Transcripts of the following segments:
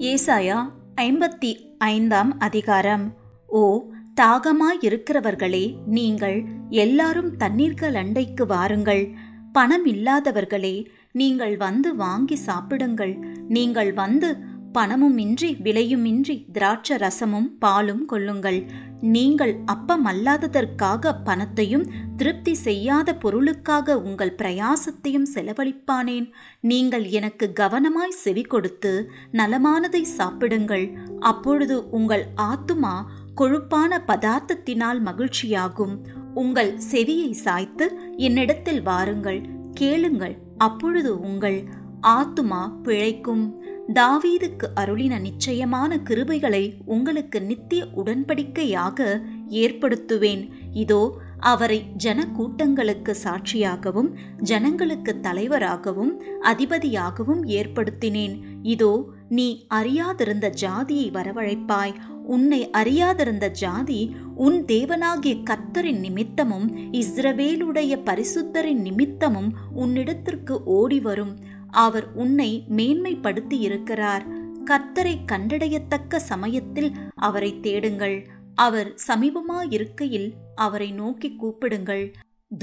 ஏசாயா ஐம்பத்தி ஐந்தாம் அதிகாரம். ஓ தாகமாயிருக்கிறவர்களே நீங்கள் எல்லாரும் தண்ணீர்கள் அண்டைக்கு வாருங்கள். பணம் இல்லாதவர்களே நீங்கள் வந்து வாங்கி சாப்பிடுங்கள். நீங்கள் வந்து பணமுமின்றி விலையுமின்றி திராட்ச ரசமும் பாலும் கொள்ளுங்கள். நீங்கள் அப்பம் அல்லாததற்காக பணத்தையும் திருப்தி செய்யாத பொருளுக்காக உங்கள் பிரயாசத்தையும் செலவழிப்பானேன். நீங்கள் எனக்கு கவனமாய் செவி கொடுத்து நலமானதை சாப்பிடுங்கள். அப்பொழுது உங்கள் ஆத்துமா கொழுப்பான பதார்த்தத்தினால் மகிழ்ச்சியாகும். உங்கள் செவியை சாய்த்து என்னிடத்தில் வாருங்கள் கேளுங்கள். அப்பொழுது உங்கள் ஆத்துமா பிழைக்கும். தாவீதுக்கு அருளின நிச்சயமான கிருபைகளை உங்களுக்கு நித்திய உடன்படிக்கையாக ஏற்படுத்துவேன். இதோ அவரை ஜன கூட்டங்களுக்கு சாட்சியாகவும் ஜனங்களுக்கு தலைவராகவும் அதிபதியாகவும் ஏற்படுத்தினேன். இதோ நீ அறியாதிருந்த ஜாதியை வரவழைப்பாய். உன்னை அறியாதிருந்த ஜாதி உன் தேவனாகிய கர்த்தரின் நிமித்தமும் இஸ்ரவேலுடைய பரிசுத்தரின் நிமித்தமும் உன்னிடத்திற்கு ஓடி வரும் அவர் உன்னை மேன்மைப்படுத்தி இருக்கிறார் கர்த்தரை கண்டடையத்தக்க சமயத்தில் அவரை தேடுங்கள். அவர் சமீபமாயிருக்கையில் அவரை நோக்கி கூப்பிடுங்கள்.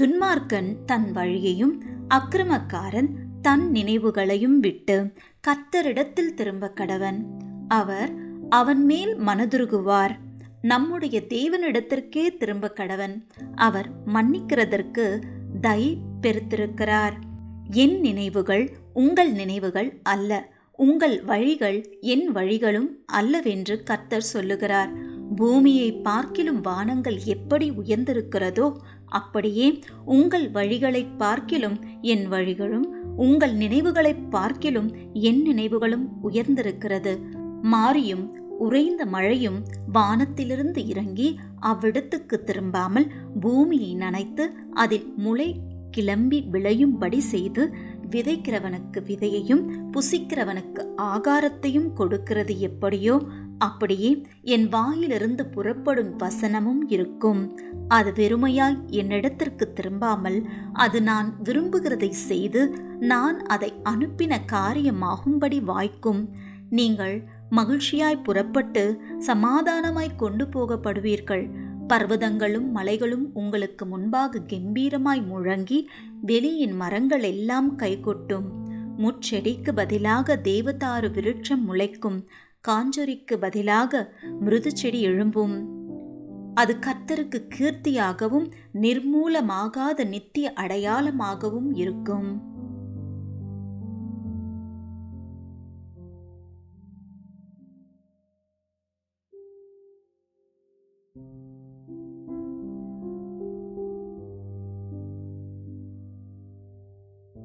துன்மார்க்கன் தன் வழியையும் அக்கிரமக்காரன் தன் நினைவுகளையும் விட்டு கர்த்தரிடத்தில் திரும்ப கடவன். அவர் அவன் மேல் மனதுருகுவார். நம்முடைய தேவனிடத்திற்கே திரும்ப கடவன். அவர் மன்னிக்கிறதற்கு தயை பெருத்திருக்கிறார். என் நினைவுகள் உங்கள் நினைவுகள் அல்ல. உங்கள் வழிகள் என் வழிகளும் அல்லவென்று கர்த்தர் சொல்லுகிறார். பூமியை பார்க்கிலும் வானங்கள் எப்படி உயர்ந்திருக்கிறதோ அப்படியே உங்கள் வழிகளை பார்க்கிலும் என் வழிகளும் உங்கள் நினைவுகளை பார்க்கிலும் என் நினைவுகளும் உயர்ந்திருக்கிறது. மாறியும் உறைந்த மழையும் வானத்திலிருந்து இறங்கி அவ்விடத்துக்கு திரும்பாமல் பூமியை நனைத்து அதில் முளை கிளம்பி விளையும்படி செய்து விதைக்கிறவனுக்கு விதையையும் புசிக்கிறவனுக்கு ஆகாரத்தையும் கொடுக்கிறது எப்படியோ அப்படியே என் வாயிலிருந்து புறப்படும் வசனமும் இருக்கும். அது வெறுமையாய் என்னிடத்திற்கு திரும்பாமல் அது நான் விரும்புகிறதை செய்து நான் அதை அனுப்பின காரியமாகும்படி வாய்க்கும். நீங்கள் மகிழ்ச்சியாய் புறப்பட்டு சமாதானமாய் கொண்டு போகப்படுவீர்கள். பர்வதங்களும் மலைகளும் உங்களுக்கு முன்பாக கம்பீரமாய் முழங்கி வெளியின் மரங்கள் எல்லாம் கைகொட்டும். முச்செடிக்கு பதிலாக தேவதாரு விருட்சம் முளைக்கும். காஞ்சொரிக்கு பதிலாக மிருது செடி எழும்பும். அது கர்த்தருக்கு கீர்த்தியாகவும் நிர்மூலமாகாத நித்திய அடையாளமாகவும் இருக்கும்.